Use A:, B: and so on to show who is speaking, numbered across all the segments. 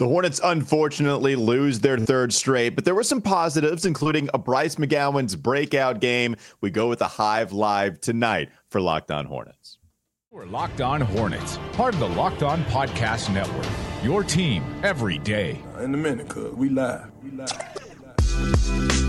A: The Hornets unfortunately lose their third straight, but there were some positives, including a Bryce McGowens breakout game. We go with the Hive Live tonight for Locked On Hornets.
B: We're Locked On Hornets, part of the Locked On Podcast Network. Your team every day.
C: In a minute, cuz we live. We live. We live.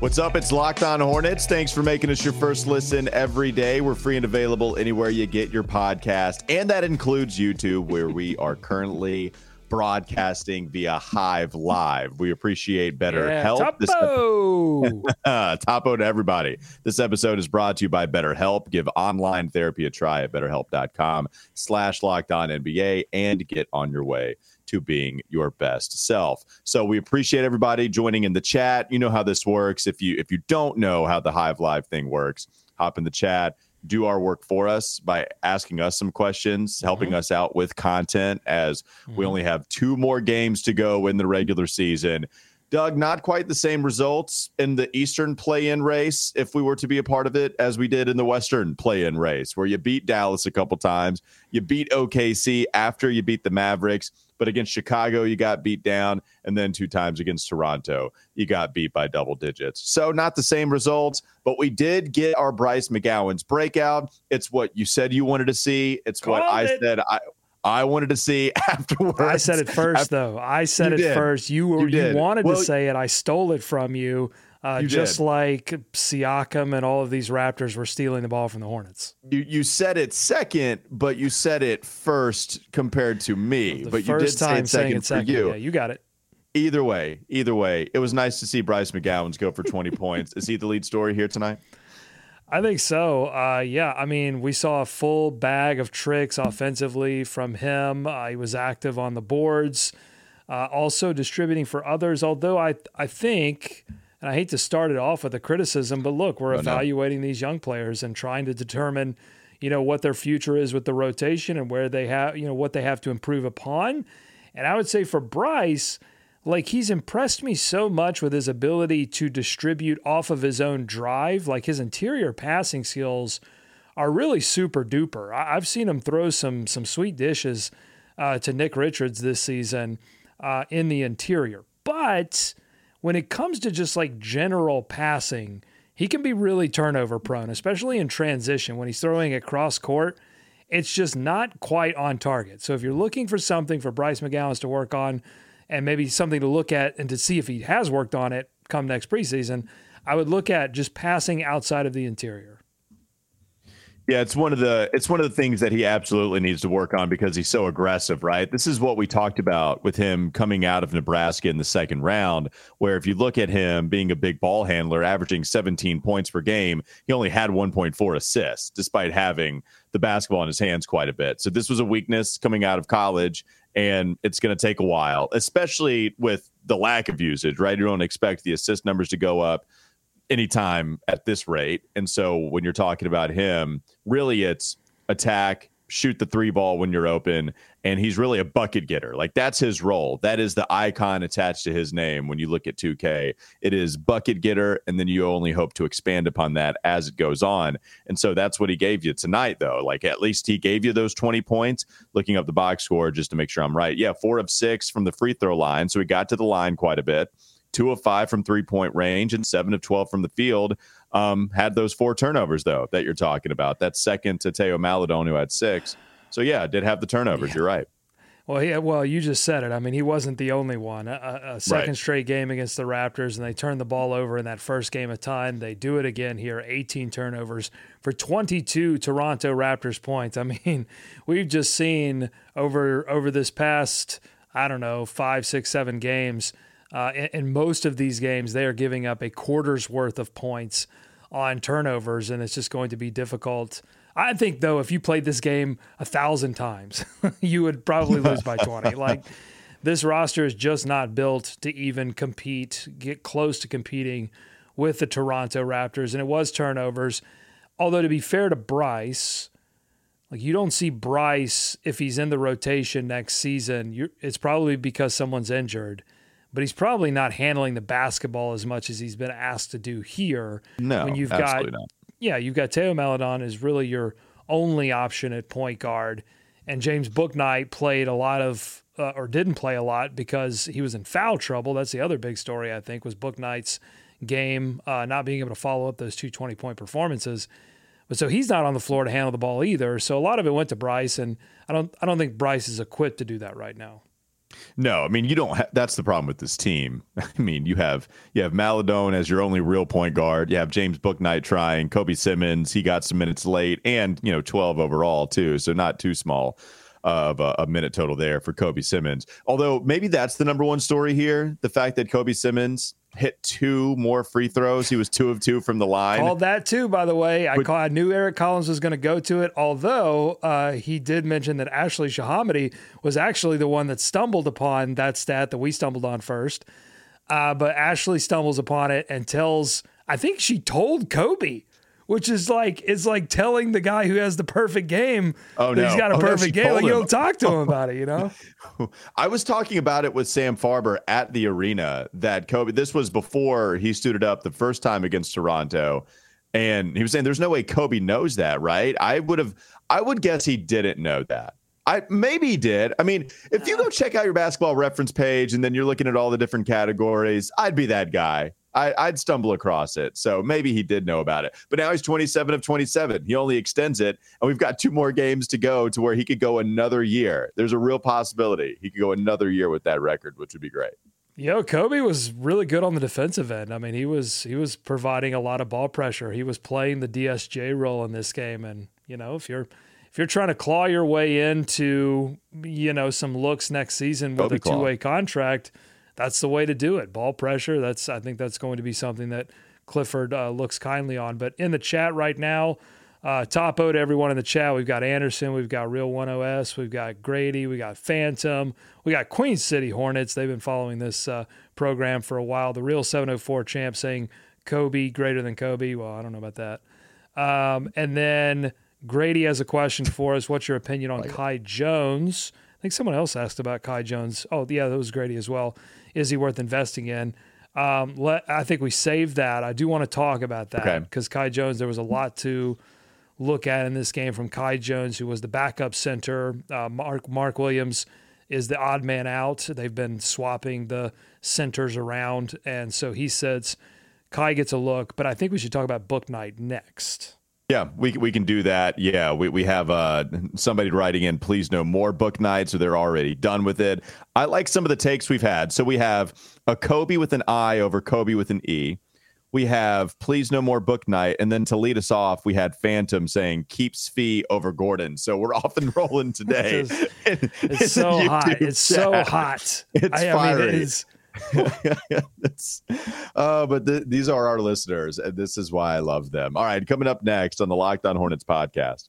A: What's up? It's Locked On Hornets. Thanks for making us your first listen every day. We're free and available anywhere you get your podcast, and that includes YouTube, where we are currently broadcasting via Hive Live. We appreciate better
D: yeah,
A: help.
D: Topo.
A: Topo to everybody. This episode is brought to you by BetterHelp. Give online therapy a try at betterhelp.com slash locked on NBA and get on your way to being your best self. So we appreciate everybody joining in the chat. You know how this works. If you if you don't know how the Hive Live thing works, hop in the chat do our work for us by asking us some questions, helping mm-hmm. us out with content as mm-hmm. we only have two more games to go in the regular season. Doug, not quite the same results in the Eastern play in race, if we were to be a part of it, as we did in the Western play in race, where you beat Dallas a couple times. You beat OKC after you beat the Mavericks. But against Chicago, you got beat down. And then two times against Toronto, you got beat by double digits. So not the same results, but we did get our Bryce McGowens breakout. It's what you said you wanted to see. It's Called what I it. said I I wanted to see afterwards. I
D: said it first, After, though. I said it did. first. You were you, you wanted well, to say it. I stole it from you. Uh, just did. like Siakam and all of these Raptors were stealing the ball from the Hornets.
A: You you said it second, but you said it first compared to me.
D: The
A: but you did say it second, it second for you.
D: Yeah, you got it.
A: Either way, either way, it was nice to see Bryce McGowens go for 20 points. Is he the lead story here tonight?
D: I think so. Uh, yeah, I mean, we saw a full bag of tricks offensively from him. Uh, he was active on the boards, uh, also distributing for others. Although I, I think and I hate to start it off with a criticism, but look, we're oh, evaluating no. these young players and trying to determine, you know, what their future is with the rotation and where they have, you know, what they have to improve upon. And I would say for Bryce, like he's impressed me so much with his ability to distribute off of his own drive. Like his interior passing skills are really super duper. I- have seen him throw some some sweet dishes uh, to Nick Richards this season uh, in the interior, but when it comes to just like general passing, he can be really turnover prone, especially in transition when he's throwing it cross court. It's just not quite on target. So if you're looking for something for Bryce McGowens to work on and maybe something to look at and to see if he has worked on it come next preseason, I would look at just passing outside of the interior.
A: Yeah, it's one of the it's one of the things that he absolutely needs to work on because he's so aggressive, right? This is what we talked about with him coming out of Nebraska in the second round, where if you look at him being a big ball handler, averaging 17 points per game, he only had 1.4 assists despite having the basketball in his hands quite a bit. So this was a weakness coming out of college and it's going to take a while, especially with the lack of usage, right? You don't expect the assist numbers to go up anytime at this rate. And so when you're talking about him, really it's attack, shoot the three ball when you're open, and he's really a bucket getter. Like that's his role. That is the icon attached to his name when you look at 2K. It is bucket getter, and then you only hope to expand upon that as it goes on. And so that's what he gave you tonight, though. Like at least he gave you those 20 points. Looking up the box score just to make sure I'm right. Yeah, four of six from the free throw line. So he got to the line quite a bit two of five from three point range and seven of 12 from the field. Um, had those four turnovers, though, that you're talking about. That's second to Teo Maledon, who had six. So, yeah, did have the turnovers. Yeah. You're right.
D: Well, yeah, well, you just said it. I mean, he wasn't the only one. A, a second right. straight game against the Raptors, and they turned the ball over in that first game of time. They do it again here 18 turnovers for 22 Toronto Raptors points. I mean, we've just seen over over this past, I don't know, five, six, seven games – uh, in, in, most of these games, they are giving up a quarter's worth of points on turnovers, and it's just going to be difficult. I think, though, if you played this game a thousand times, you would probably lose by 20. Like, this roster is just not built to even compete, get close to competing with the Toronto Raptors. And it was turnovers. Although, to be fair to Bryce, like you don't see Bryce if he's in the rotation next season. it's probably because someone's injured but he's probably not handling the basketball as much as he's been asked to do here.
A: No,
D: when you've
A: got
D: not. yeah, you've got Theo Maledon is really your only option at point guard, and James Bouknight played a lot of uh, or didn't play a lot because he was in foul trouble. That's the other big story I think was Bouknight's game uh, not being able to follow up those two 20 point performances. But so he's not on the floor to handle the ball either. So a lot of it went to Bryce, and I don't I don't think Bryce is equipped to do that right now.
A: No, I mean you don't. Ha- that's the problem with this team. I mean you have you have Maledon as your only real point guard. You have James Bouknight trying. Kobe Simmons he got some minutes late, and you know twelve overall too, so not too small of a, a, minute total there for Kobe Simmons. Although maybe that's the number one story here: the fact that Kobe Simmons hit two more free throws. He was two of two from the line.
D: Called that too, by the way. I, call, I knew Eric Collins was going to go to it, although uh, he did mention that Ashley ShahAhmadi was actually the one that stumbled upon that stat that we stumbled on first. Uh, but Ashley stumbles upon it and tells, I think she told Kobe which is like it's like telling the guy who has the perfect game
A: oh, no.
D: he's got a
A: oh,
D: perfect
A: no,
D: game. Like
A: him.
D: you don't talk to him about it, you know.
A: I was talking about it with Sam Farber at the arena that Kobe. This was before he suited up the first time against Toronto, and he was saying, "There's no way Kobe knows that, right?" I would have, I would guess he didn't know that. I maybe he did. I mean, if you go check out your basketball reference page and then you're looking at all the different categories, I'd be that guy. I, would stumble across it. So maybe he did know about it. But now he's 27 of 27. He only extends it. And we've got two more games to go to where he could go another year. There's a real possibility he could go another year with that record, which would be great.
D: Yo, Kobe was really good on the defensive end. I mean, he was he was providing a lot of ball pressure. He was playing the DSJ role in this game. And, you know, if you're if you're trying to claw your way into, you know, some looks next season with Kobe a two way contract – that's the way to do it. Ball pressure. That's I think that's going to be something that Clifford uh, looks kindly on. But in the chat right now, uh, top O to everyone in the chat. We've got Anderson, we've got Real One OS, we've got Grady, we got Phantom, we got Queen City Hornets. They've been following this uh, program for a while. The Real 704 champ saying Kobe greater than Kobe. Well, I don't know about that. Um, and then Grady has a question for us. What's your opinion on Kai Jones? I think someone else asked about Kai Jones. Oh, yeah, that was Grady as well is he worth investing in? Um, let, I think we saved that. I do want to talk about that because okay. Kai Jones, there was a lot to look at in this game from Kai Jones, who was the backup center. Uh, Mark Mark Williams is the odd man out. They've been swapping the centers around, and so he says Kai gets a look. But I think we should talk about Bouknight next.
A: Yeah, we we can do that. Yeah, we, we have uh, somebody writing in, please no more Bouknight, so they're already done with it. I like some of the takes we've had. So we have a Kobe with an I over Kobe with an E. We have please no more Bouknight. And then to lead us off, we had Phantom saying keeps fee over Gordon. So we're off and rolling today.
D: it's, it's so hot. It's chat. so hot.
A: It's I, fiery. I mean, it is uh, but th- these are our listeners, and this is why I love them. All right, coming up next on the Locked On Hornets podcast.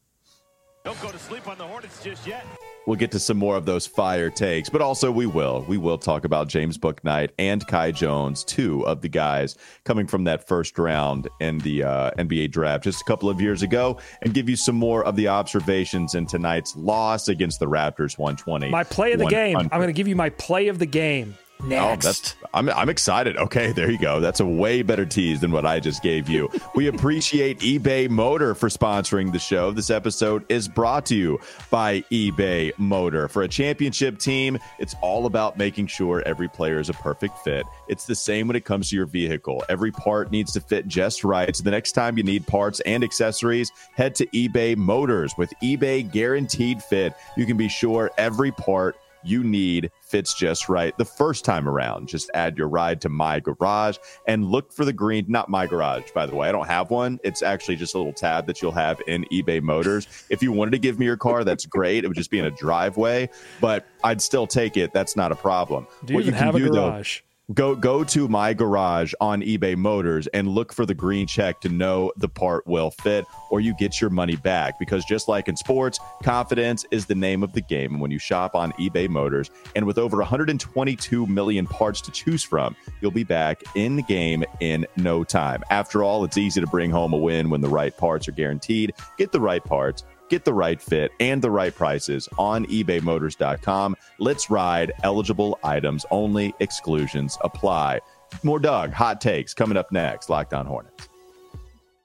E: Don't go to sleep on the Hornets just yet.
A: We'll get to some more of those fire takes, but also we will. We will talk about James Bouknight and Kai Jones, two of the guys coming from that first round in the uh, NBA draft just a couple of years ago, and give you some more of the observations in tonight's loss against the Raptors 120.
D: My play of the game. I'm going to give you my play of the game. Next. Oh,
A: that's I'm I'm excited. Okay, there you go. That's a way better tease than what I just gave you. we appreciate eBay Motor for sponsoring the show. This episode is brought to you by eBay Motor. For a championship team, it's all about making sure every player is a perfect fit. It's the same when it comes to your vehicle. Every part needs to fit just right. So the next time you need parts and accessories, head to eBay Motors. With eBay Guaranteed Fit, you can be sure every part you need fits just right the first time around. Just add your ride to My Garage and look for the green, not My Garage, by the way. I don't have one. It's actually just a little tab that you'll have in eBay Motors. If you wanted to give me your car, that's great. It would just be in a driveway, but I'd still take it. That's not a problem.
D: Do you what even you have a do, garage? Though,
A: Go go to my garage on eBay Motors and look for the green check to know the part will fit or you get your money back because just like in sports, confidence is the name of the game when you shop on eBay Motors and with over 122 million parts to choose from, you'll be back in the game in no time. After all, it's easy to bring home a win when the right parts are guaranteed. Get the right parts Get the right fit and the right prices on ebaymotors.com. Let's ride. Eligible items only. Exclusions apply. More Doug, hot takes coming up next. Locked on Hornets.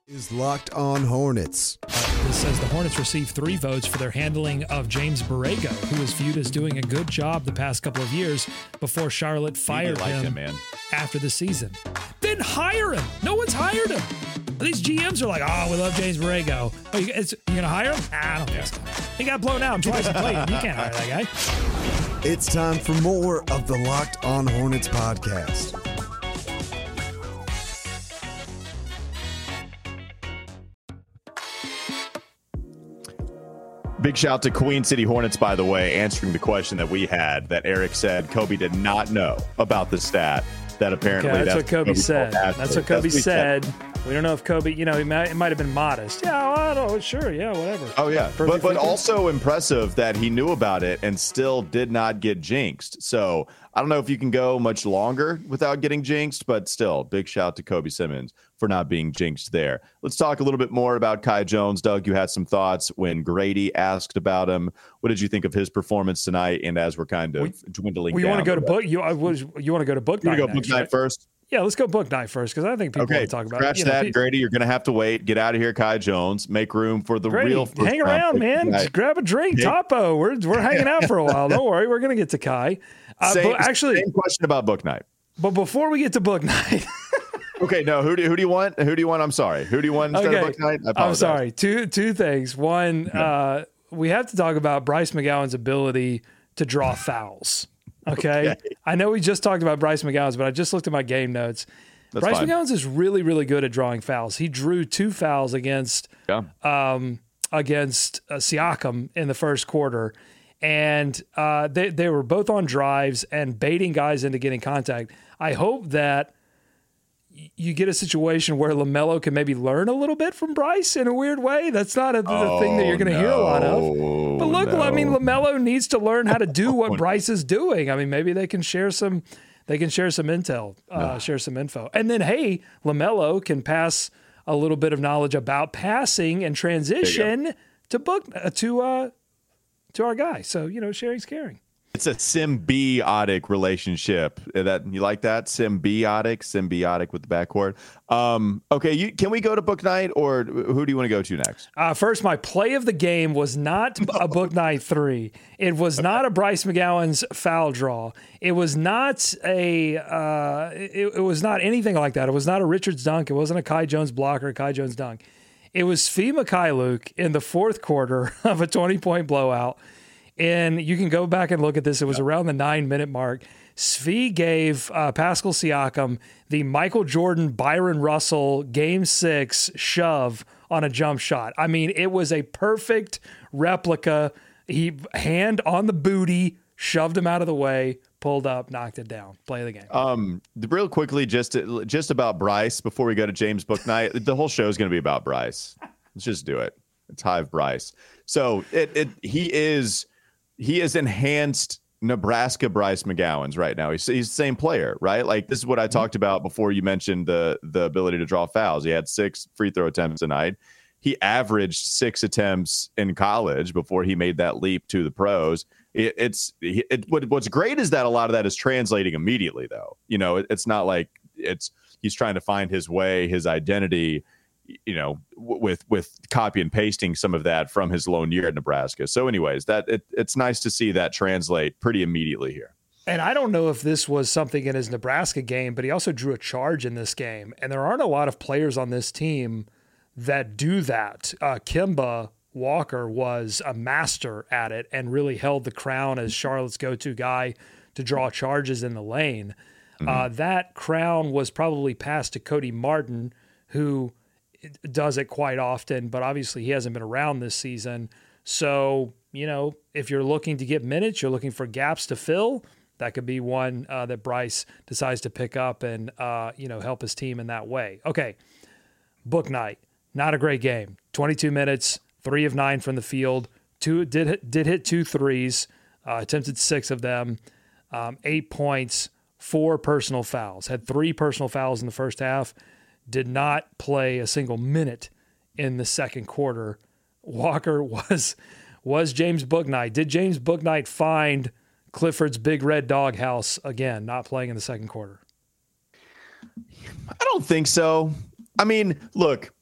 F: Is Locked On Hornets.
D: This says the Hornets received three votes for their handling of James Borrego, who was viewed as doing a good job the past couple of years before Charlotte fired
A: liked
D: him,
A: him, man.
D: after the season. Then hire him. No one's hired him. These GMs are like, oh, we love James Borrego. Oh, you, it's, you gonna hire him? Ah, I don't think so. He got blown out twice in playing. You can't hire that guy.
F: It's time for more of the Locked On Hornets podcast.
A: Big shout to Queen City Hornets, by the way, answering the question that we had that Eric said Kobe did not know about the stat that apparently
D: Okay, that's, what Kobe
A: told
D: said. That's what Kobe
A: he
D: said. We don't know if Kobe, you know, he might, it might have been modest. Yeah, well, I don't, sure, yeah, whatever.
A: Oh yeah,
D: Perfect
A: but but
D: weekend.
A: also impressive that he knew about it and still did not get jinxed. So I don't know if you can go much longer without getting jinxed, but still, big shout to Kobe Simmons for not being jinxed there. Let's talk a little bit more about Kai Jones. Doug, you had some thoughts when Grady asked about him. What did you think of his performance tonight? And as we're kind of dwindling,
D: Well, you want to go to book? You, I was, you want to go to book
A: You
D: night?
A: to go Bouknight
D: right?
A: first?
D: Yeah, let's go Bouknight first because I think people
A: Okay,
D: want to talk about
A: scratch
D: it. Know,
A: that,
D: pe-
A: Grady. You're going to have to wait. Get out of here, Kai Jones. Make room for the
D: Grady,
A: real. first
D: hang around, man.
A: tonight.
D: Grab a drink.
A: Yeah.
D: Topo. We're we're hanging out for a while. Don't worry. We're gonna get to Kai. Uh,
A: Same-
D: but actually,
A: same question about Bouknight.
D: but before we get to book night,
A: Okay, no. Who do who do you want? Who do you want? I'm sorry. Who do you want instead
D: okay,
A: of Bouknight? I
D: I'm sorry. Two two things. One, uh, we have to talk about Bryce McGowens ability to draw fouls. Okay?
A: Okay.
D: I know we just talked about Bryce McGowens, but I just looked at my game notes.
A: That's
D: Bryce
A: fine.
D: McGowens is really, really good at drawing fouls. He drew two fouls against
A: Yeah.
D: um, against uh, Siakam in the first quarter, and uh, they they were both on drives and baiting guys into getting contact. I hope that you get a situation where Lamelo can maybe learn a little bit from Bryce in a weird way. That's not a, the thing that you're going to hear a lot of. But look, I mean,
A: no.
D: Lamelo needs to learn how to do what Bryce is doing. I mean, maybe they can share some, they can share some intel, uh, share some info, and then hey, Lamelo can pass a little bit of knowledge about passing and transition to book uh, to uh to our guy. So you know, sharing's caring.
A: It's a symbiotic relationship. Uh, That you like that symbiotic, symbiotic with the backcourt. Um, okay, you can we go to Bouknight or who do you want to go to next?
D: Uh, first, my play of the game was not a Bouknight three. It was not a Bryce McGowens foul draw. It was not a. Uh, it, it was not anything like that. It was not a Richards dunk. It wasn't a Kai Jones block or a Kai Jones dunk. It was Svi Mykhailiuk in the fourth quarter of a 20 point blowout. And you can go back and look at this. It was around the nine minute mark. Svi gave uh, Pascal Siakam the Michael Jordan, Bryon Russell game six shove on a jump shot. I mean, it was a perfect replica. He hand on the booty, shoved him out of the way, pulled up, knocked it down. Play the game.
A: Um, real quickly, just just about Bryce before we go to James Bouknight. the whole show is going to be about Bryce. Let's just do it. It's Hive Bryce. So it it he is he is enhanced Nebraska Bryce McGowens right now. He's he's the same player, right? Like this is what I mm-hmm. talked about before you mentioned the the ability to draw fouls. He had six free throw attempts tonight. He averaged six attempts in college before he made that leap to the pros. It, it's it, what, what's great is that a lot of that is translating immediately, though. You know, it, it's not like it's he's trying to find his way, his identity. You know, with with copy and pasting some of that from his lone year at Nebraska. So, anyways, that it, it's nice to see that translate pretty immediately here.
D: And I don't know if this was something in his Nebraska game, but he also drew a charge in this game. And there aren't a lot of players on this team that do that. Uh, Kemba Walker was a master at it and really held the crown as Charlotte's go to guy to draw charges in the lane. Uh, that crown was probably passed to Cody Martin, who does it quite often, but obviously he hasn't been around this season. So, you know, if you're looking to get minutes, you're looking for gaps to fill, that could be one uh, that Bryce decides to pick up and, uh, you know, help his team in that way. Okay. Bouknight. Not a great game. 22 minutes, three of nine from the field. Two did did hit two threes, uh, attempted six of them, um, eight points, four personal fouls. Had three personal fouls in the first half. Did not play a single minute in the second quarter. Walker was was James Bouknight. Did James Bouknight find Clifford's big red dog house again? Not playing in the second quarter.
A: I don't think so. I mean, look,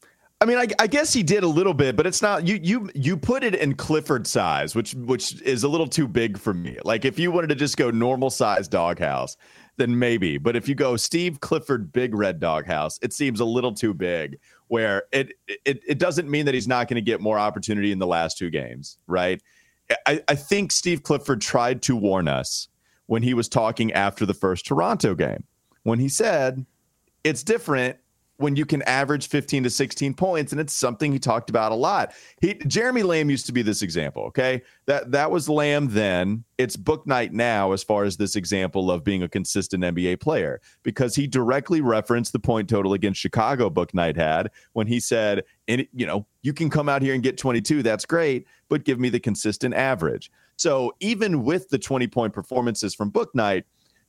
A: I mean, I, I, guess he did a little bit, but it's not you. You you put it in Clifford size, which which is a little too big for me. Like if you wanted to just go normal size doghouse, then maybe. But if you go Steve Clifford big red doghouse, it seems a little too big. Where it it it doesn't mean that he's not going to get more opportunity in the last two games, right? I, I think Steve Clifford tried to warn us when he was talking after the first Toronto game when he said it's different when you can average 15 to 16 points and it's something he talked about a lot. He Jeremy Lamb used to be this example, okay? That that was Lamb then. It's Bouknight now as far as this example of being a consistent NBA player because he directly referenced the point total against Chicago Bouknight had when he said, and you know, you can come out here and get 22, that's great, but give me the consistent average. So, even with the 20 point performances from Bouknight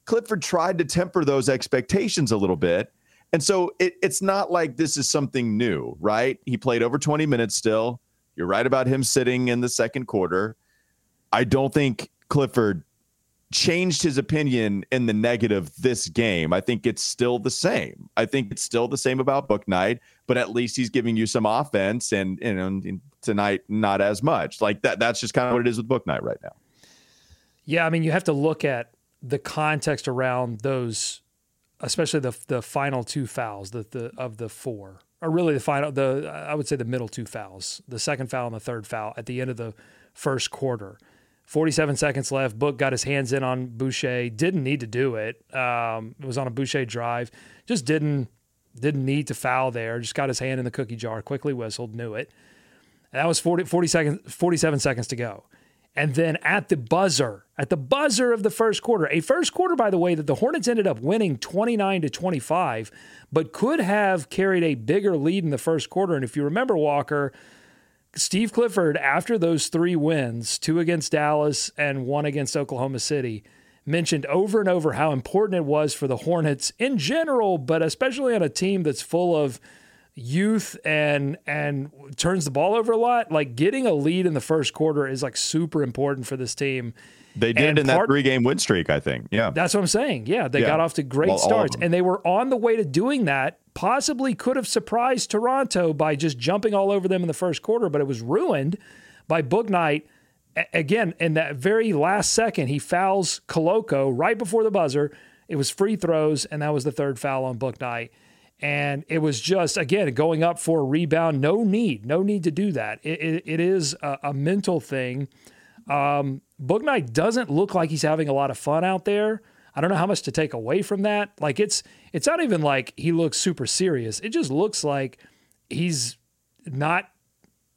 A: Clifford tried to temper those expectations a little bit. And so it, it's not like this is something new, right? He played over 20 minutes still. You're right about him sitting in the second quarter. I don't think Clifford changed his opinion in the negative this game. I think it's still the same. I think it's still the same about Bouknight, but at least he's giving you some offense and you know tonight not as much. Like that that's just kind of what it is with Bouknight right now.
D: Yeah, I mean you have to look at the context around those, especially the the final two fouls, the, the of the four, or really the final the I would say the middle two fouls, the second foul and the third foul at the end of the first quarter. 47 seconds left. Book got his hands in on Boucher. Didn't need to do it. Um, it was on a Boucher drive. Just didn't didn't need to foul there. Just got his hand in the cookie jar. Quickly whistled. Knew it. And that was 40, 40 seconds, 47 seconds to go. And then at the buzzer, at the buzzer of the first quarter, a first quarter, by the way, that the Hornets ended up winning 29 to 25, but could have carried a bigger lead in the first quarter. And if you remember, Walker, Steve Clifford, after those three wins, two against Dallas and one against Oklahoma City, mentioned over and over how important it was for the Hornets in general, but especially on a team that's full of youth and and turns the ball over a lot, like getting a lead in the first quarter is like super important for this team.
A: They did and in part, that three game win streak, I think. Yeah.
D: That's what I'm saying. Yeah. They yeah. got off to great well, starts and they were on the way to doing that. Possibly could have surprised Toronto by just jumping all over them in the first quarter, but it was ruined by Bouknight. Again, in that very last second, he fouls Koloko right before the buzzer. It was free throws, and that was the third foul on Bouknight. And it was just, again, going up for a rebound. No need, no need to do that. it, it, it is a, a, mental thing. Um, Bouknight doesn't look like he's having a lot of fun out there. I don't know how much to take away from that. Like it's it's not even like he looks super serious. It just looks like he's not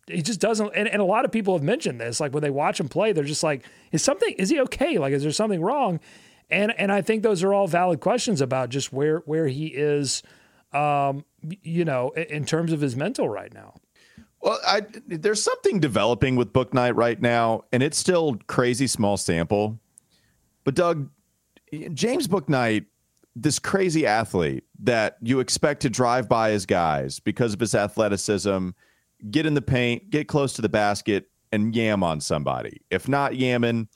D: he just doesn't and, and a lot of people have mentioned this. Like when they watch him play, they're just like, is something is he okay? Like is there something wrong? And and I think those are all valid questions about just where where he is um, you know, in terms of his mental right now.
A: Well, I, there's something developing with Bouknight right now, and it's still crazy small sample. But Doug, James Bouknight, this crazy athlete that you expect to drive by his guys because of his athleticism, get in the paint, get close to the basket, and yam on somebody. If not yamming,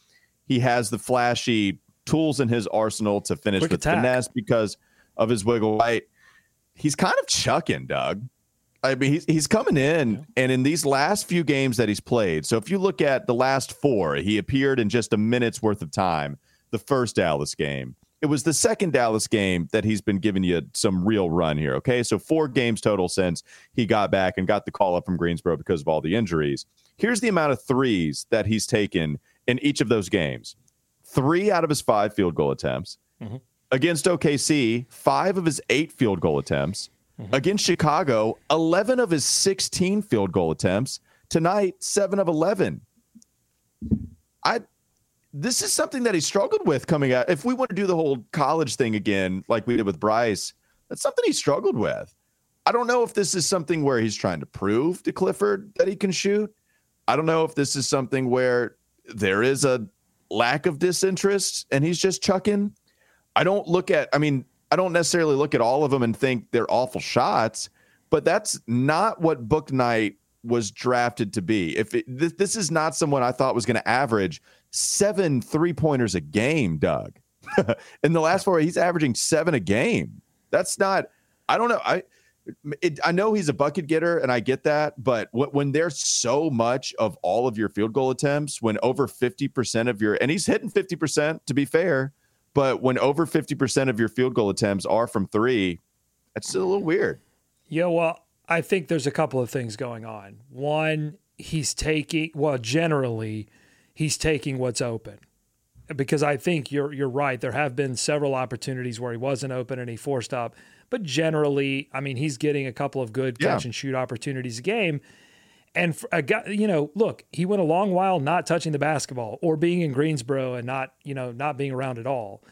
A: he has the flashy tools in his arsenal to finish Quick with attack. finesse because of his wiggle right he's kind of chucking, Doug. I mean, he's he's coming in, and in these last few games that he's played. So if you look at the last four, he appeared in just a minute's worth of time. The first Dallas game, it was the second Dallas game that he's been giving you some real run here. Okay, so four games total since he got back and got the call up from Greensboro because of all the injuries. Here's the amount of threes that he's taken in each of those games: three out of his five field goal attempts. Mm-hmm Against OKC, five of his eight field goal attempts. Mm-hmm. Against Chicago, 11 of his 16 field goal attempts. Tonight, seven of 11. I this is something that he struggled with coming out. If we want to do the whole college thing again, like we did with Bryce, that's something he struggled with. I don't know if this is something where he's trying to prove to Clifford that he can shoot. I don't know if this is something where there is a lack of disinterest and he's just chucking. I don't look at, I mean, I don't necessarily look at all of them and think they're awful shots, but that's not what Bouknight was drafted to be. If it, this, this is not someone I thought was going to average seven three pointers a game, Doug. In the last four, he's averaging seven a game. That's not. I don't know. I it, I know he's a bucket getter, and I get that. But when there's so much of all of your field goal attempts, when over 50% of your, and he's hitting 50% to be fair, but when over 50% of your field goal attempts are from three, that's still a little weird.
D: Yeah, well, I think there's a couple of things going on. One, he's taking, well, generally, he's taking what's open because I think you're you're right. There have been several opportunities where he wasn't open and he forced up, but generally, I mean, he's getting a couple of good catch yeah. and shoot opportunities a game. And a guy, you know, look, he went a long while not touching the basketball or being in Greensboro and not, you know, not being around at all.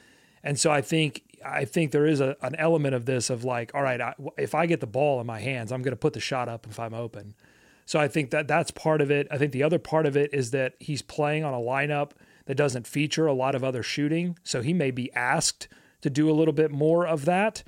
D: And so I think I think there is a, an element of this of like, all right, I, if I get the ball in my hands, I'm going to put the shot up if I'm open. So I think that that's part of it. I think the other part of it is that he's playing on a lineup that doesn't feature a lot of other shooting. So he may be asked to do a little bit more of that.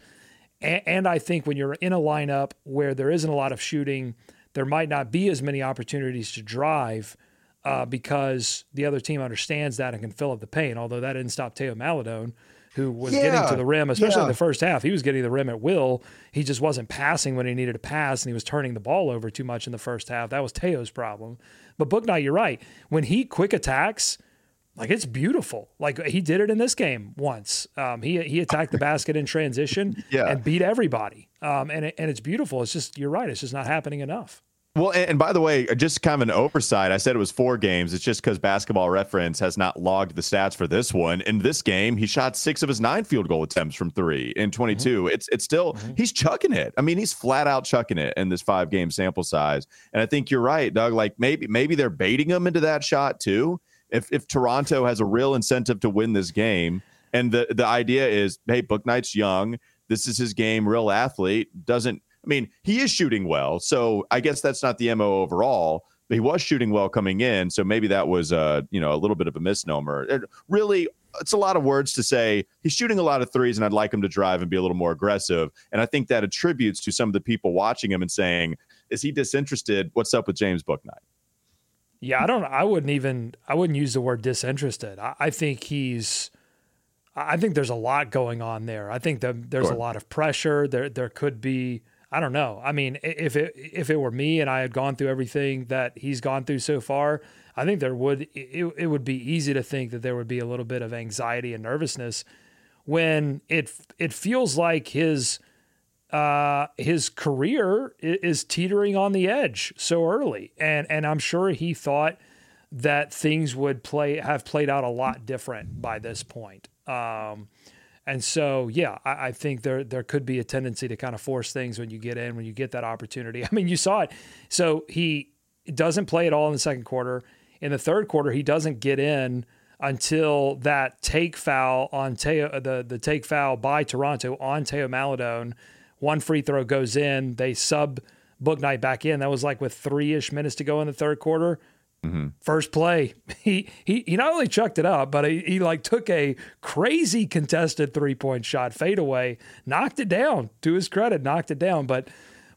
D: And, and I think when you're in a lineup where there isn't a lot of shooting, there might not be as many opportunities to drive uh, because the other team understands that and can fill up the paint. Although that didn't stop Teo Maledon, who was yeah, getting to the rim, especially yeah. in the first half. He was getting the rim at will. He just wasn't passing when he needed to pass, and he was turning the ball over too much in the first half. That was Teo's problem. But Bouknight, you're right. When he quick attacks – like it's beautiful. Like he did it in this game once. Um, he he attacked the basket in transition yeah. and beat everybody. Um, and it, and it's beautiful. It's just you're right. It's just not happening enough.
A: Well, and, and, by the way, just kind of an oversight. I said it was four games. It's just because Basketball Reference has not logged the stats for this one. In this game, he shot six of his nine field goal attempts from three in 22. Mm-hmm. It's it's still mm-hmm. he's chucking it. I mean, he's flat out chucking it in this five game sample size. And I think you're right, Doug. Like maybe maybe they're baiting him into that shot too if if Toronto has a real incentive to win this game, and the the idea is, hey, Bouknight's young, this is his game, real athlete, doesn't. I mean, he is shooting well, so I guess that's not the mo overall. But he was shooting well coming in, so maybe that was a you know a little bit of a misnomer. It really, it's a lot of words to say he's shooting a lot of threes, and I'd like him to drive and be a little more aggressive. And I think that attributes to some of the people watching him and saying, "Is he disinterested? What's up with James Bouknight?"
D: Yeah, I don't. I wouldn't even. I wouldn't use the word disinterested. I, I think he's. I think there's a lot going on there. I think that there's sure. a lot of pressure. There, there could be. I don't know. I mean, if it if it were me and I had gone through everything that he's gone through so far, I think there would it, it would be easy to think that there would be a little bit of anxiety and nervousness when it it feels like his uh, his career is teetering on the edge so early, and and I'm sure he thought that things would play have played out a lot different by this point. Um, and so, yeah, I, I, think there there could be a tendency to kind of force things when you get in, when you get that opportunity. I mean, you saw it. So he doesn't play at all in the second quarter. In the third quarter, he doesn't get in until that take foul on Theo, the the take foul by Toronto on Teo Maledon one free throw goes in. They sub Bouknight back in. That was like with three ish minutes to go in the third quarter. Mm-hmm. First play, he, he he not only chucked it up, but he, he like took a crazy contested three point shot, fadeaway, knocked it down. To his credit, knocked it down, but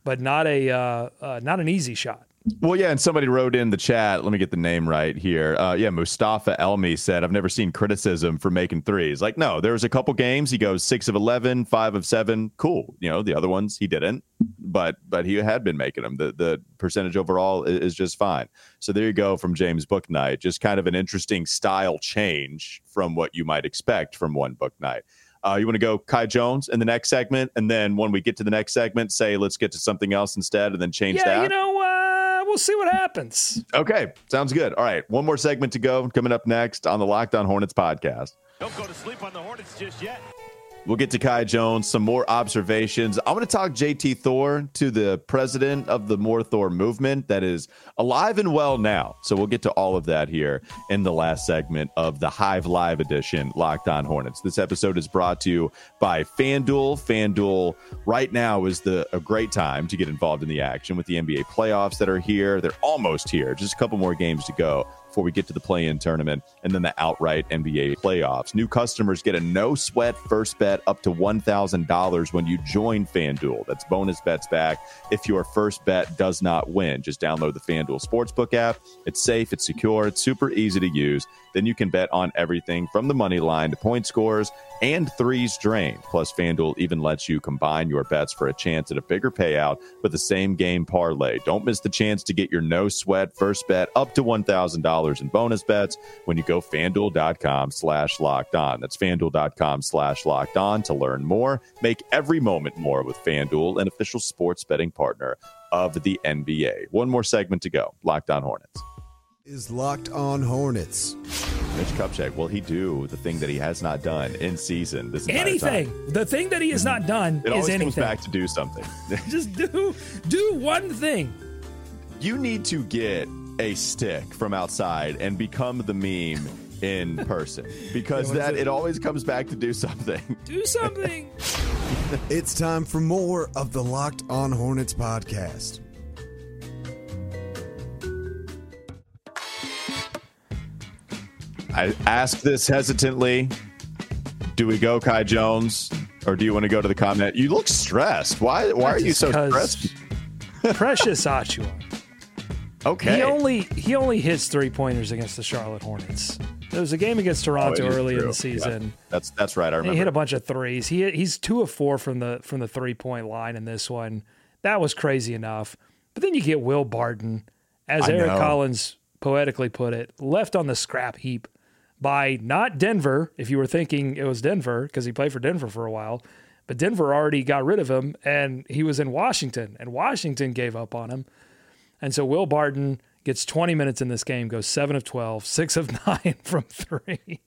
D: but not a uh, uh, not an easy shot.
A: Well, yeah, and somebody wrote in the chat. Let me get the name right here. Uh, yeah, Mustafa Elmi said, "I've never seen criticism for making threes. Like, no, there was a couple games he goes six of 11, five of seven. Cool. You know, the other ones he didn't, but but he had been making them. The the percentage overall is, is just fine. So there you go from James Bouknight. Just kind of an interesting style change from what you might expect from one Bouknight. Uh, you want to go Kai Jones in the next segment, and then when we get to the next segment, say let's get to something else instead, and then change
D: yeah,
A: that.
D: You know, we'll see what happens.
A: Okay, sounds good. All right, one more segment to go. Coming up next on the Locked On Hornets podcast.
E: Don't go to sleep on the Hornets just yet.
A: We'll get to Kai Jones, some more observations. I want to talk JT Thor to the president of the More Thor movement that is alive and well now. So we'll get to all of that here in the last segment of the Hive Live edition, Locked On Hornets. This episode is brought to you by FanDuel. FanDuel right now is the a great time to get involved in the action with the NBA playoffs that are here. They're almost here, just a couple more games to go before we get to the play in tournament and then the outright NBA playoffs. New customers get a no sweat first bet up to $1,000 when you join FanDuel. That's bonus bets back if your first bet does not win. Just download the FanDuel Sportsbook app. It's safe, it's secure, it's super easy to use. Then you can bet on everything from the money line to point scores and threes drained. Plus, FanDuel even lets you combine your bets for a chance at a bigger payout with the same game parlay. Don't miss the chance to get your no sweat first bet up to $1,000 in bonus bets when you go fanduel.com slash locked on. That's fanduel.com slash locked on to learn more. Make every moment more with FanDuel, an official sports betting partner of the NBA. One more segment to go. Locked on Hornets.
F: Is Locked On Hornets.
A: Mitch Kupchak, will he do the thing that he has not done in season this entire
D: Anything.
A: time?
D: The thing that he has not done
A: It
D: is
A: always
D: anything.
A: comes back to do something.
D: Just do do one thing.
A: you need to get a stick from outside and become the meme in person because
D: what is
A: that
D: it?
A: it always comes back to do something.
D: Do something.
F: It's time for more of the Locked On Hornets podcast.
A: I ask this hesitantly. Do we go Kai Jones or do you want to go to the comment? You look stressed. Why why are you so stressed?
D: Precious Achiuwa.
A: Okay.
D: He only he only hits three pointers against the Charlotte Hornets. There was a game against
A: Oh,
D: Toronto
A: is
D: early in the season.
A: Yeah. That's that's right. I
D: And he hit a bunch of threes. He he's two of four from the from the three point line in this one. That was crazy enough. But then you get Will Barton, as
A: I
D: Eric
A: know.
D: Collins poetically put it, left on the scrap heap by not Denver. If you were thinking it was Denver because he played for Denver for a while, but Denver already got rid of him, and he was in Washington, and Washington gave up on him. And so Will Barton gets 20 minutes in this game, goes seven of 12, six of nine from three.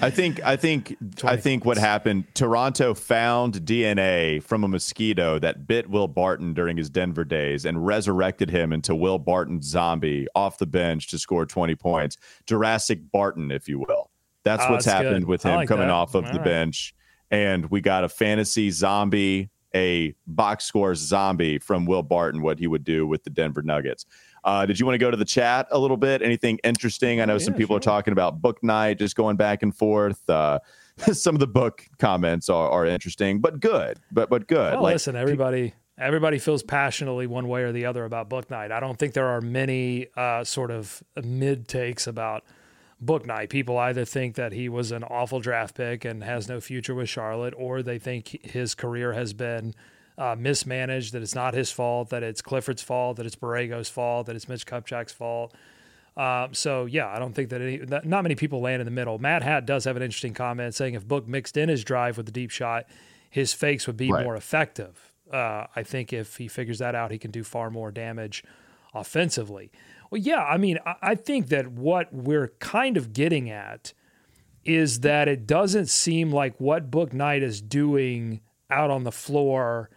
A: I think I think I think what happened Toronto found DNA from a mosquito that bit Will Barton during his Denver days and resurrected him into Will Barton zombie off the bench to score 20 points. Jurassic Barton if you will. That's
D: Ah,
A: what's
D: that's
A: happened
D: good.
A: with him
D: like
A: coming
D: that.
A: off of
D: All
A: the
D: right.
A: bench and we got a fantasy zombie a box score zombie from Will Barton what he would do with the Denver Nuggets. Uh, did you want to go to the chat a little bit? Anything interesting? I know some
D: yeah,
A: people are talking about Bouknight, just going back and forth. Uh, some of the book comments are, are interesting, but good. But but good.
D: Well,
A: like
D: listen, everybody everybody feels passionately one way or the other about Bouknight. I don't think there are many uh, sort of mid takes about Bouknight. People either think that he was an awful draft pick and has no future with Charlotte, or they think his career has been uh, mismanaged. That it's not his fault. That it's Clifford's fault. That it's Borrego's fault. That it's Mitch Kupchak's fault. Um, so yeah, I don't think that, any, that not many people land in the middle. Matt Hat does have an interesting comment saying if Book mixed in his drive with the deep shot, his fakes would be
A: Right.
D: more effective. Uh, I think if he figures that out, he can do far more damage offensively. Well, yeah, I mean, I, I think that what we're kind of getting at is that it doesn't seem like what Bouknight is doing out on the floor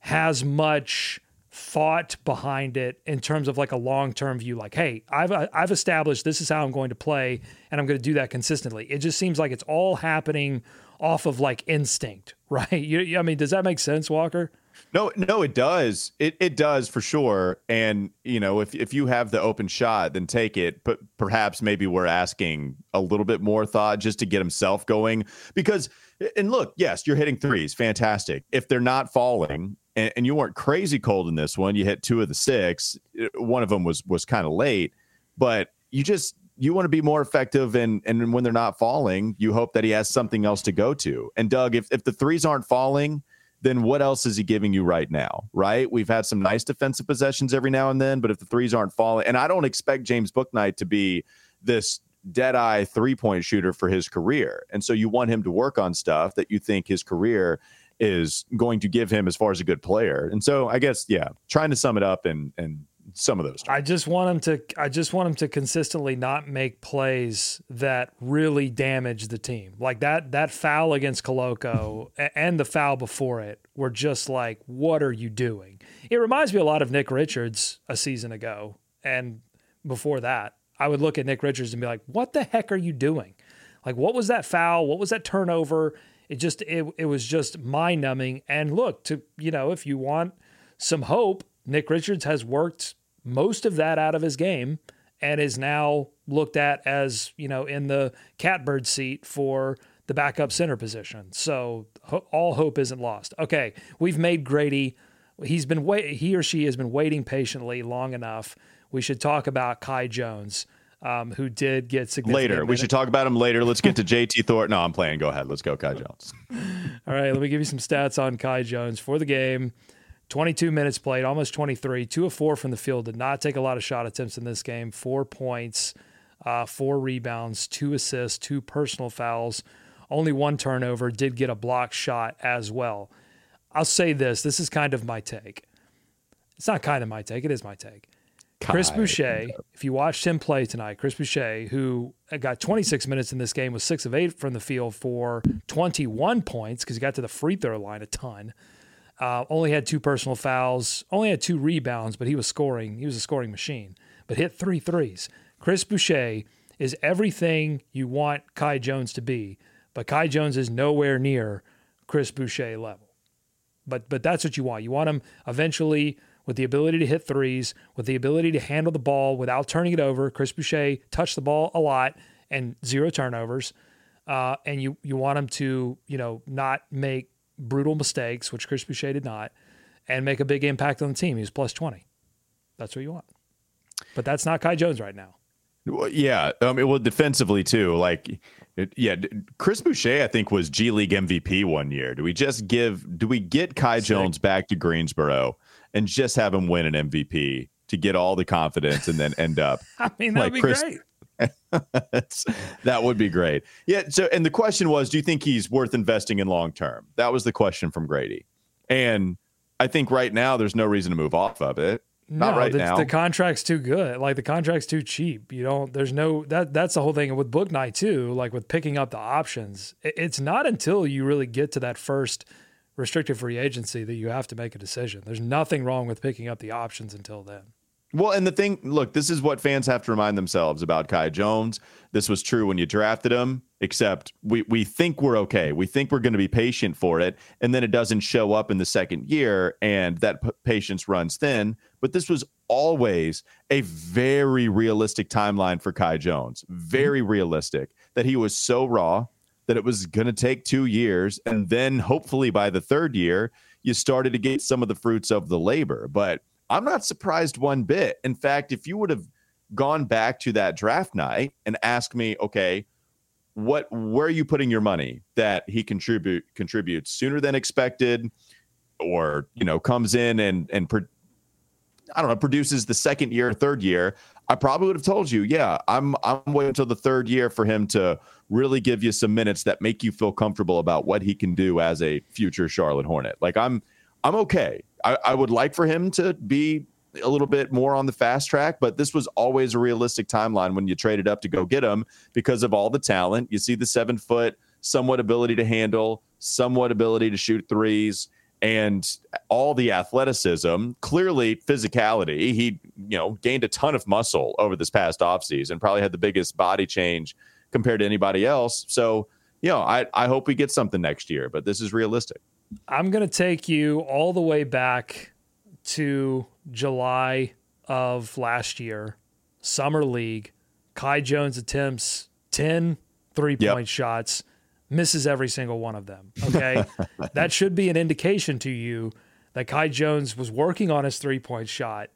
D: has much thought behind it in terms of like a long-term view like hey I've uh, I've established this is how I'm going to play and I'm going to do that consistently it just seems like it's all happening off of like instinct right you- I mean does that make sense Walker
A: No, no, it does. It it does for sure. And you know, if if you have the open shot, then take it. But perhaps maybe we're asking a little bit more thought just to get himself going. Because and look, yes, you're hitting threes, fantastic. If they're not falling, and, and you weren't crazy cold in this one, you hit two of the six. Uh, one of them was was kind of late, but you just you want to be more effective and and when they're not falling, you hope that he has something else to go to. And Doug, if if the threes aren't falling then what else is he giving you right now? Right? We've had some nice defensive possessions every now and then, but if the threes aren't falling, and I don't expect James Bouknight to be this dead eye three point shooter for his career. And so you want him to work on stuff that you think his career is going to give him as far as a good player. And so I guess, yeah, trying to sum it up and and some of those.
D: I just want him to I just want him to consistently not make plays that really damage the team. Like that that foul against Koloko and the foul before it were just like what are you doing? It reminds me a lot of Nick Richards a season ago and before that. I would look at Nick Richards and be like, "What the heck are you doing? Like what was that foul? What was that turnover?" It just it, it was just mind-numbing and look, to you know, if you want some hope, Nick Richards has worked most of that out of his game and is now looked at as, you know, in the catbird seat for the backup center position. So ho- all hope isn't lost. Okay, we've made Grady he's been wait he or she has been waiting patiently long enough. We should talk about Kai Jones. Um, who did get significant.
A: Later, we should talk about him later. Let's get to JT Thornton. No, I'm playing. Go ahead. Let's go, Kai Jones.
D: All right, let me give you some stats on Kai Jones for the game. 22 minutes played, almost 23, two of four from the field. Did not take a lot of shot attempts in this game. Four points, uh, four rebounds, two assists, two personal fouls, only one turnover. Did get a block shot as well. I'll say this: this is kind of my take. It's not kind of my take; it is my take. Chris Boucher, if you watched him play tonight, Chris Boucher, who got 26 minutes in this game, was six of eight from the field for 21 points because he got to the free throw line a ton. Uh, only had two personal fouls, only had two rebounds, but he was scoring. He was a scoring machine, but hit three threes. Chris Boucher is everything you want Kai Jones to be, but Kai Jones is nowhere near Chris Boucher level. But but that's what you want. You want him eventually with the ability to hit threes, with the ability to handle the ball without turning it over. Chris Boucher touched the ball a lot and zero turnovers. Uh, and you you want him to you know not make brutal mistakes, which Chris Boucher did not, and make a big impact on the team. He was plus twenty. That's what you want. But that's not Kai Jones right now.
A: Well, yeah, mean, well, defensively too. Like, it, yeah, Chris Boucher, I think, was G League MVP one year. Do we just give? Do we get Kai Jones back to Greensboro and just have him win an MVP to get all the confidence and then end up?
D: I mean, that'd
A: Like
D: be
A: Chris-
D: great.
A: That would be great. Yeah. So, and the question was, do you think he's worth investing in long term? That was the question from Grady. And I think right now there's no reason to move off of it. Not
D: no,
A: right
D: the,
A: now.
D: the contract's too good. Like the contract's too cheap. You don't. There's no that. That's the whole thing with Bouknight too. Like with picking up the options, it, it's not until you really get to that first restricted free agency that you have to make a decision. There's nothing wrong with picking up the options until then.
A: Well, and the thing, look, this is what fans have to remind themselves about Kai Jones. This was true when you drafted him, except we, we think we're okay. We think we're going to be patient for it. And then it doesn't show up in the second year, and that p- patience runs thin. But this was always a very realistic timeline for Kai Jones. Mm-hmm. Very realistic that he was so raw that it was going to take two years. And then hopefully by the third year, you started to get some of the fruits of the labor. But I'm not surprised one bit. In fact, if you would have gone back to that draft night and asked me, okay, what where are you putting your money that he contribute contributes sooner than expected, or you know comes in and and pro- I don't know produces the second year, third year, I probably would have told you, yeah, I'm I'm waiting until the third year for him to really give you some minutes that make you feel comfortable about what he can do as a future Charlotte Hornet. Like I'm I'm okay. I, I would like for him to be a little bit more on the fast track, but this was always a realistic timeline when you traded up to go get him because of all the talent. You see the seven foot, somewhat ability to handle, somewhat ability to shoot threes, and all the athleticism. Clearly, physicality. He, you know, gained a ton of muscle over this past offseason, probably had the biggest body change compared to anybody else. So, you know, I, I hope we get something next year, but this is realistic.
D: I'm going to take you all the way back to July of last year, Summer League. Kai Jones attempts 10 three point
A: Yep.
D: shots, misses every single one of them. Okay. that should be an indication to you that Kai Jones was working on his three point shot,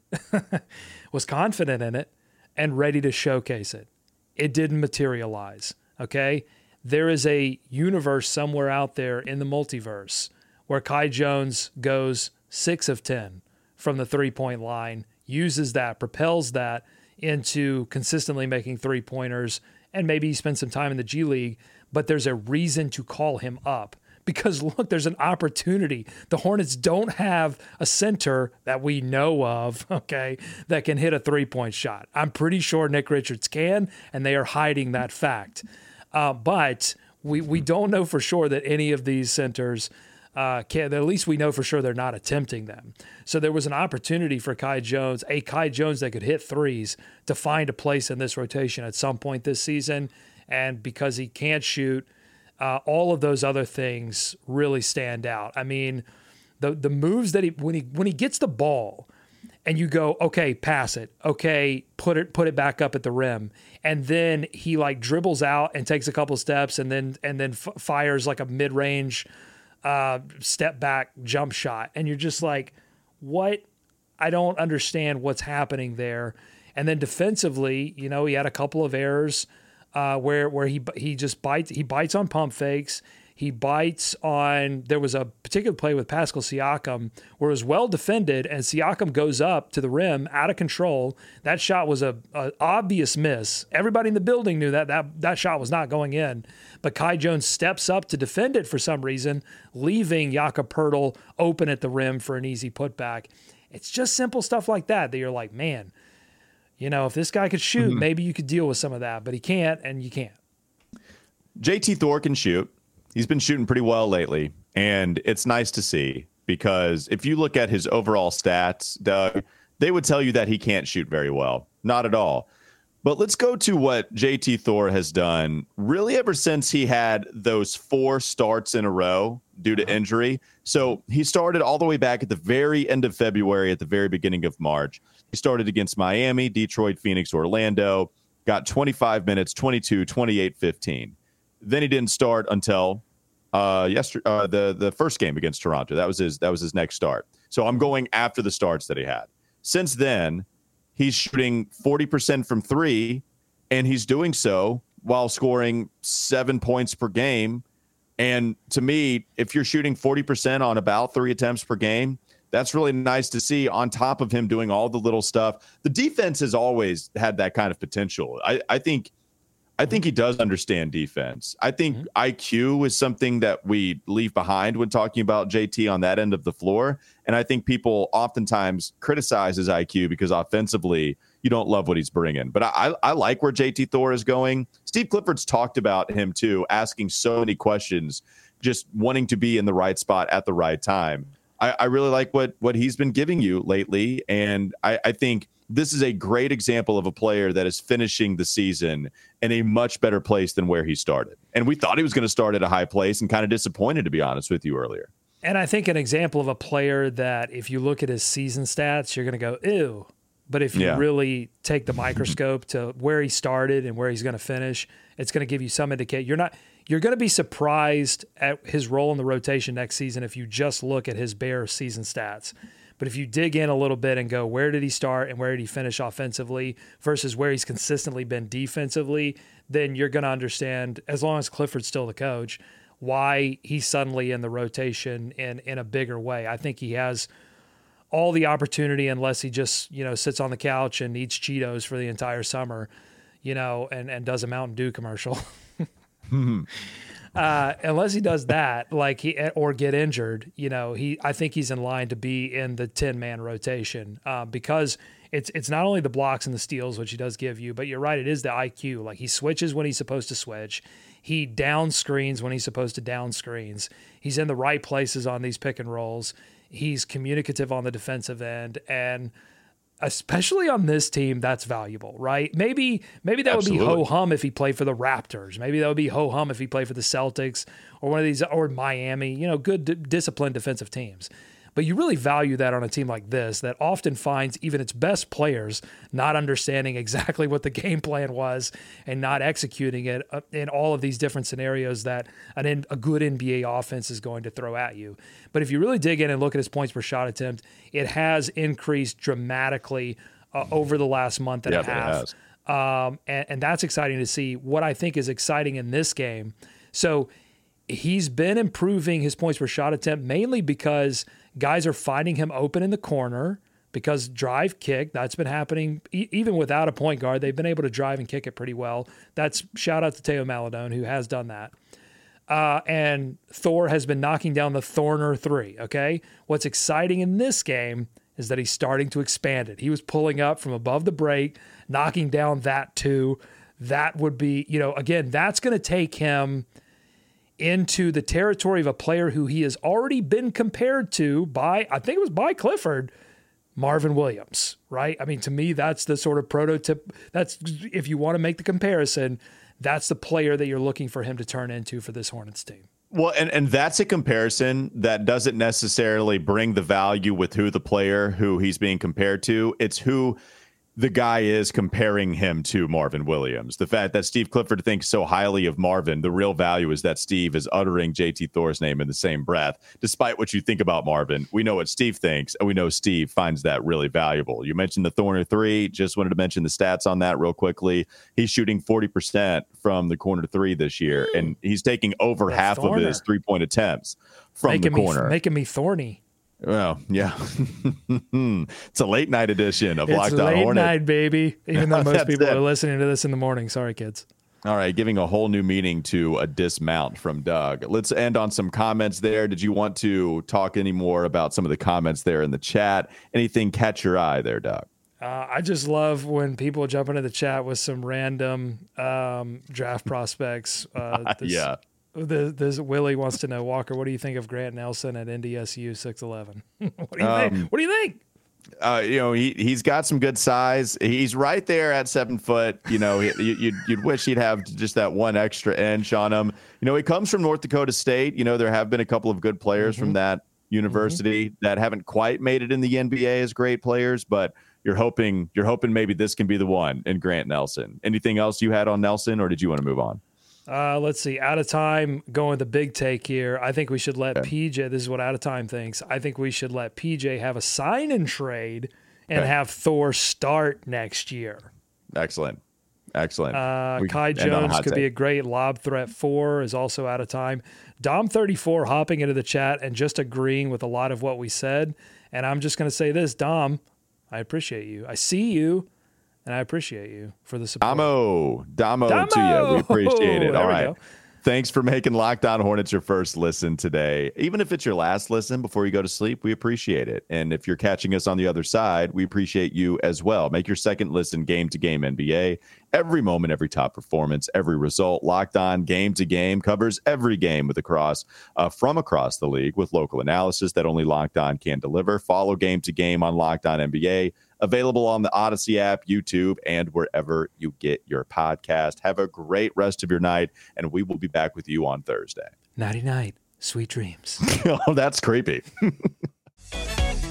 D: was confident in it, and ready to showcase it. It didn't materialize. Okay. There is a universe somewhere out there in the multiverse where Kai Jones goes six of 10 from the three point line, uses that, propels that into consistently making three pointers, and maybe he spends some time in the G League, but there's a reason to call him up. Because look, there's an opportunity. The Hornets don't have a center that we know of, okay, that can hit a three point shot. I'm pretty sure Nick Richards can, and they are hiding that fact. Uh, but we, we don't know for sure that any of these centers uh, can. At least we know for sure they're not attempting them. So there was an opportunity for Kai Jones, a Kai Jones that could hit threes, to find a place in this rotation at some point this season. And because he can't shoot, uh, all of those other things really stand out. I mean, the the moves that he when he when he gets the ball and you go, okay, pass it. Okay, put it put it back up at the rim. And then he like dribbles out and takes a couple steps and then and then f- fires like a mid-range uh, step back jump shot. And you're just like, what? I don't understand what's happening there. And then defensively, you know, he had a couple of errors uh, where where he he just bites he bites on pump fakes. He bites on. There was a particular play with Pascal Siakam where it was well defended, and Siakam goes up to the rim out of control. That shot was a, a obvious miss. Everybody in the building knew that that that shot was not going in. But Kai Jones steps up to defend it for some reason, leaving Jakob Poeltl open at the rim for an easy putback. It's just simple stuff like that that you're like, man, you know, if this guy could shoot, mm-hmm. maybe you could deal with some of that, but he can't, and you can't.
A: JT Thor can shoot he's been shooting pretty well lately, and it's nice to see because if you look at his overall stats, Doug, they would tell you that he can't shoot very well. Not at all. But let's go to what JT Thor has done really ever since he had those four starts in a row due to uh-huh. injury. So he started all the way back at the very end of February, at the very beginning of March. He started against Miami, Detroit, Phoenix, Orlando, got 25 minutes, 22, 28, 15. Then he didn't start until uh, yesterday, uh, the the first game against Toronto. That was his that was his next start. So I'm going after the starts that he had. Since then, he's shooting 40% from three, and he's doing so while scoring seven points per game. And to me, if you're shooting 40% on about three attempts per game, that's really nice to see on top of him doing all the little stuff. The defense has always had that kind of potential. I, I think – I think he does understand defense. I think mm-hmm. IQ is something that we leave behind when talking about JT on that end of the floor. And I think people oftentimes criticize his IQ because offensively, you don't love what he's bringing. But I, I like where JT Thor is going. Steve Clifford's talked about him too, asking so many questions, just wanting to be in the right spot at the right time. I, I really like what what he's been giving you lately, and I, I think this is a great example of a player that is finishing the season in a much better place than where he started. And we thought he was going to start at a high place and kind of disappointed, to be honest with you earlier.
D: And I think an example of a player that if you look at his season stats, you're going to go, ew. But if you yeah. really take the microscope to where he started and where he's going to finish, it's going to give you some indicate. You're not you're going to be surprised at his role in the rotation next season if you just look at his bare season stats. But if you dig in a little bit and go, where did he start and where did he finish offensively versus where he's consistently been defensively, then you're going to understand, as long as Clifford's still the coach, why he's suddenly in the rotation in, in a bigger way. I think he has all the opportunity unless he just, you know, sits on the couch and eats Cheetos for the entire summer, you know, and, and does a Mountain Dew commercial. uh, unless he does that, like he or get injured, you know, he I think he's in line to be in the ten man rotation uh, because it's it's not only the blocks and the steals which he does give you, but you're right, it is the IQ. Like he switches when he's supposed to switch, he down screens when he's supposed to down screens. He's in the right places on these pick and rolls. He's communicative on the defensive end and especially on this team, that's valuable, right? Maybe maybe that Absolutely. would be ho hum if he played for the Raptors. Maybe that would be ho hum if he played for the Celtics or one of these or Miami. You know, good d- disciplined defensive teams. But you really value that on a team like this that often finds even its best players not understanding exactly what the game plan was and not executing it uh, in all of these different scenarios that an, a good NBA offense is going to throw at you. But if you really dig in and look at his points per shot attempt, it has increased dramatically uh, over the last month and a half. Um, and, and that's exciting to see. What I think is exciting in this game. So he's been improving his points per shot attempt mainly because – Guys are finding him open in the corner because drive kick that's been happening e- even without a point guard. They've been able to drive and kick it pretty well. That's shout out to Theo Maledon who has done that. Uh, and Thor has been knocking down the Thorner three. Okay, what's exciting in this game is that he's starting to expand it. He was pulling up from above the break, knocking down that two. That would be, you know, again, that's going to take him into the territory of a player who he has already been compared to by, I think it was by Clifford, Marvin Williams, right? I mean, to me, that's the sort of prototype. That's, if you want to make the comparison, that's the player that you're looking for him to turn into for this Hornets team.
A: Well, and, and that's a comparison that doesn't necessarily bring the value with who the player who he's being compared to. It's who the guy is comparing him to Marvin Williams. The fact that Steve Clifford thinks so highly of Marvin, the real value is that Steve is uttering JT Thor's name in the same breath. Despite what you think about Marvin, we know what Steve thinks, and we know Steve finds that really valuable. You mentioned the Thorner three. Just wanted to mention the stats on that real quickly. He's shooting 40% from the corner three this year, and he's taking over
D: That
A: half
D: Thorner.
A: of his three point attempts from
D: making
A: the corner.
D: me making me thorny.
A: Well, yeah. it's a late night edition of
D: It's
A: Locked On
D: late
A: Hornet.
D: night, baby. Even though most people
A: it.
D: are listening to this in the morning. Sorry, kids.
A: All right, giving a whole new meaning to a dismount from Doug. Let's end on some comments there. Did you want to talk any more about some of the comments there in the chat? Anything catch your eye there, Doug?
D: Uh, I just love when people jump into the chat with some random um, draft prospects. Uh, this,
A: yeah.
D: This, this Willie wants to know, Walker, what do you think of Grant Nelson at NDSU six eleven? what do you
A: Um,
D: think? What do you think?
A: Uh, you know, he he's got some good size. He's right there at seven foot. You know, he, you, you'd you'd wish he'd have just that one extra inch on him. You know, he comes from North Dakota State. You know, there have been a couple of good players from that university that haven't quite made it in the NBA as great players, but you're hoping you're hoping maybe this can be the one in Grant Nelson. Anything else you had on Nelson, or did you want to move on?
D: Uh, let's see. Out of time, going the big take here. I think we should let PJ. This is what out of time thinks. I think we should let PJ have a sign and trade and
A: Okay.
D: have Thor start next year.
A: Excellent, excellent.
D: Uh, Kai
A: end on a
D: Jones could be a great lob threat. Four is also out of time. Dom thirty four hopping into the chat and just agreeing with a lot of what we said. And I'm just going to say this, Dom. I appreciate you. I see you, and I appreciate you for the support.
A: Damo, Damo, to you. We appreciate it. All
D: go.
A: Thanks for making Locked On Hornets your first listen today. Even if it's your last listen before you go to sleep, we appreciate it. And if you're catching us on the other side, we appreciate you as well. Make your second listen game to game NBA. Every moment, every top performance, every result. Locked On game to game covers every game with across uh, from across the league with local analysis that only Locked On can deliver. Follow game to game on Locked On NBA available on the Audacy app, YouTube, and wherever you get your podcast. Have a great rest of your night, and we will be back with you on Thursday.
D: Nighty night. Sweet dreams.
A: oh, that's creepy.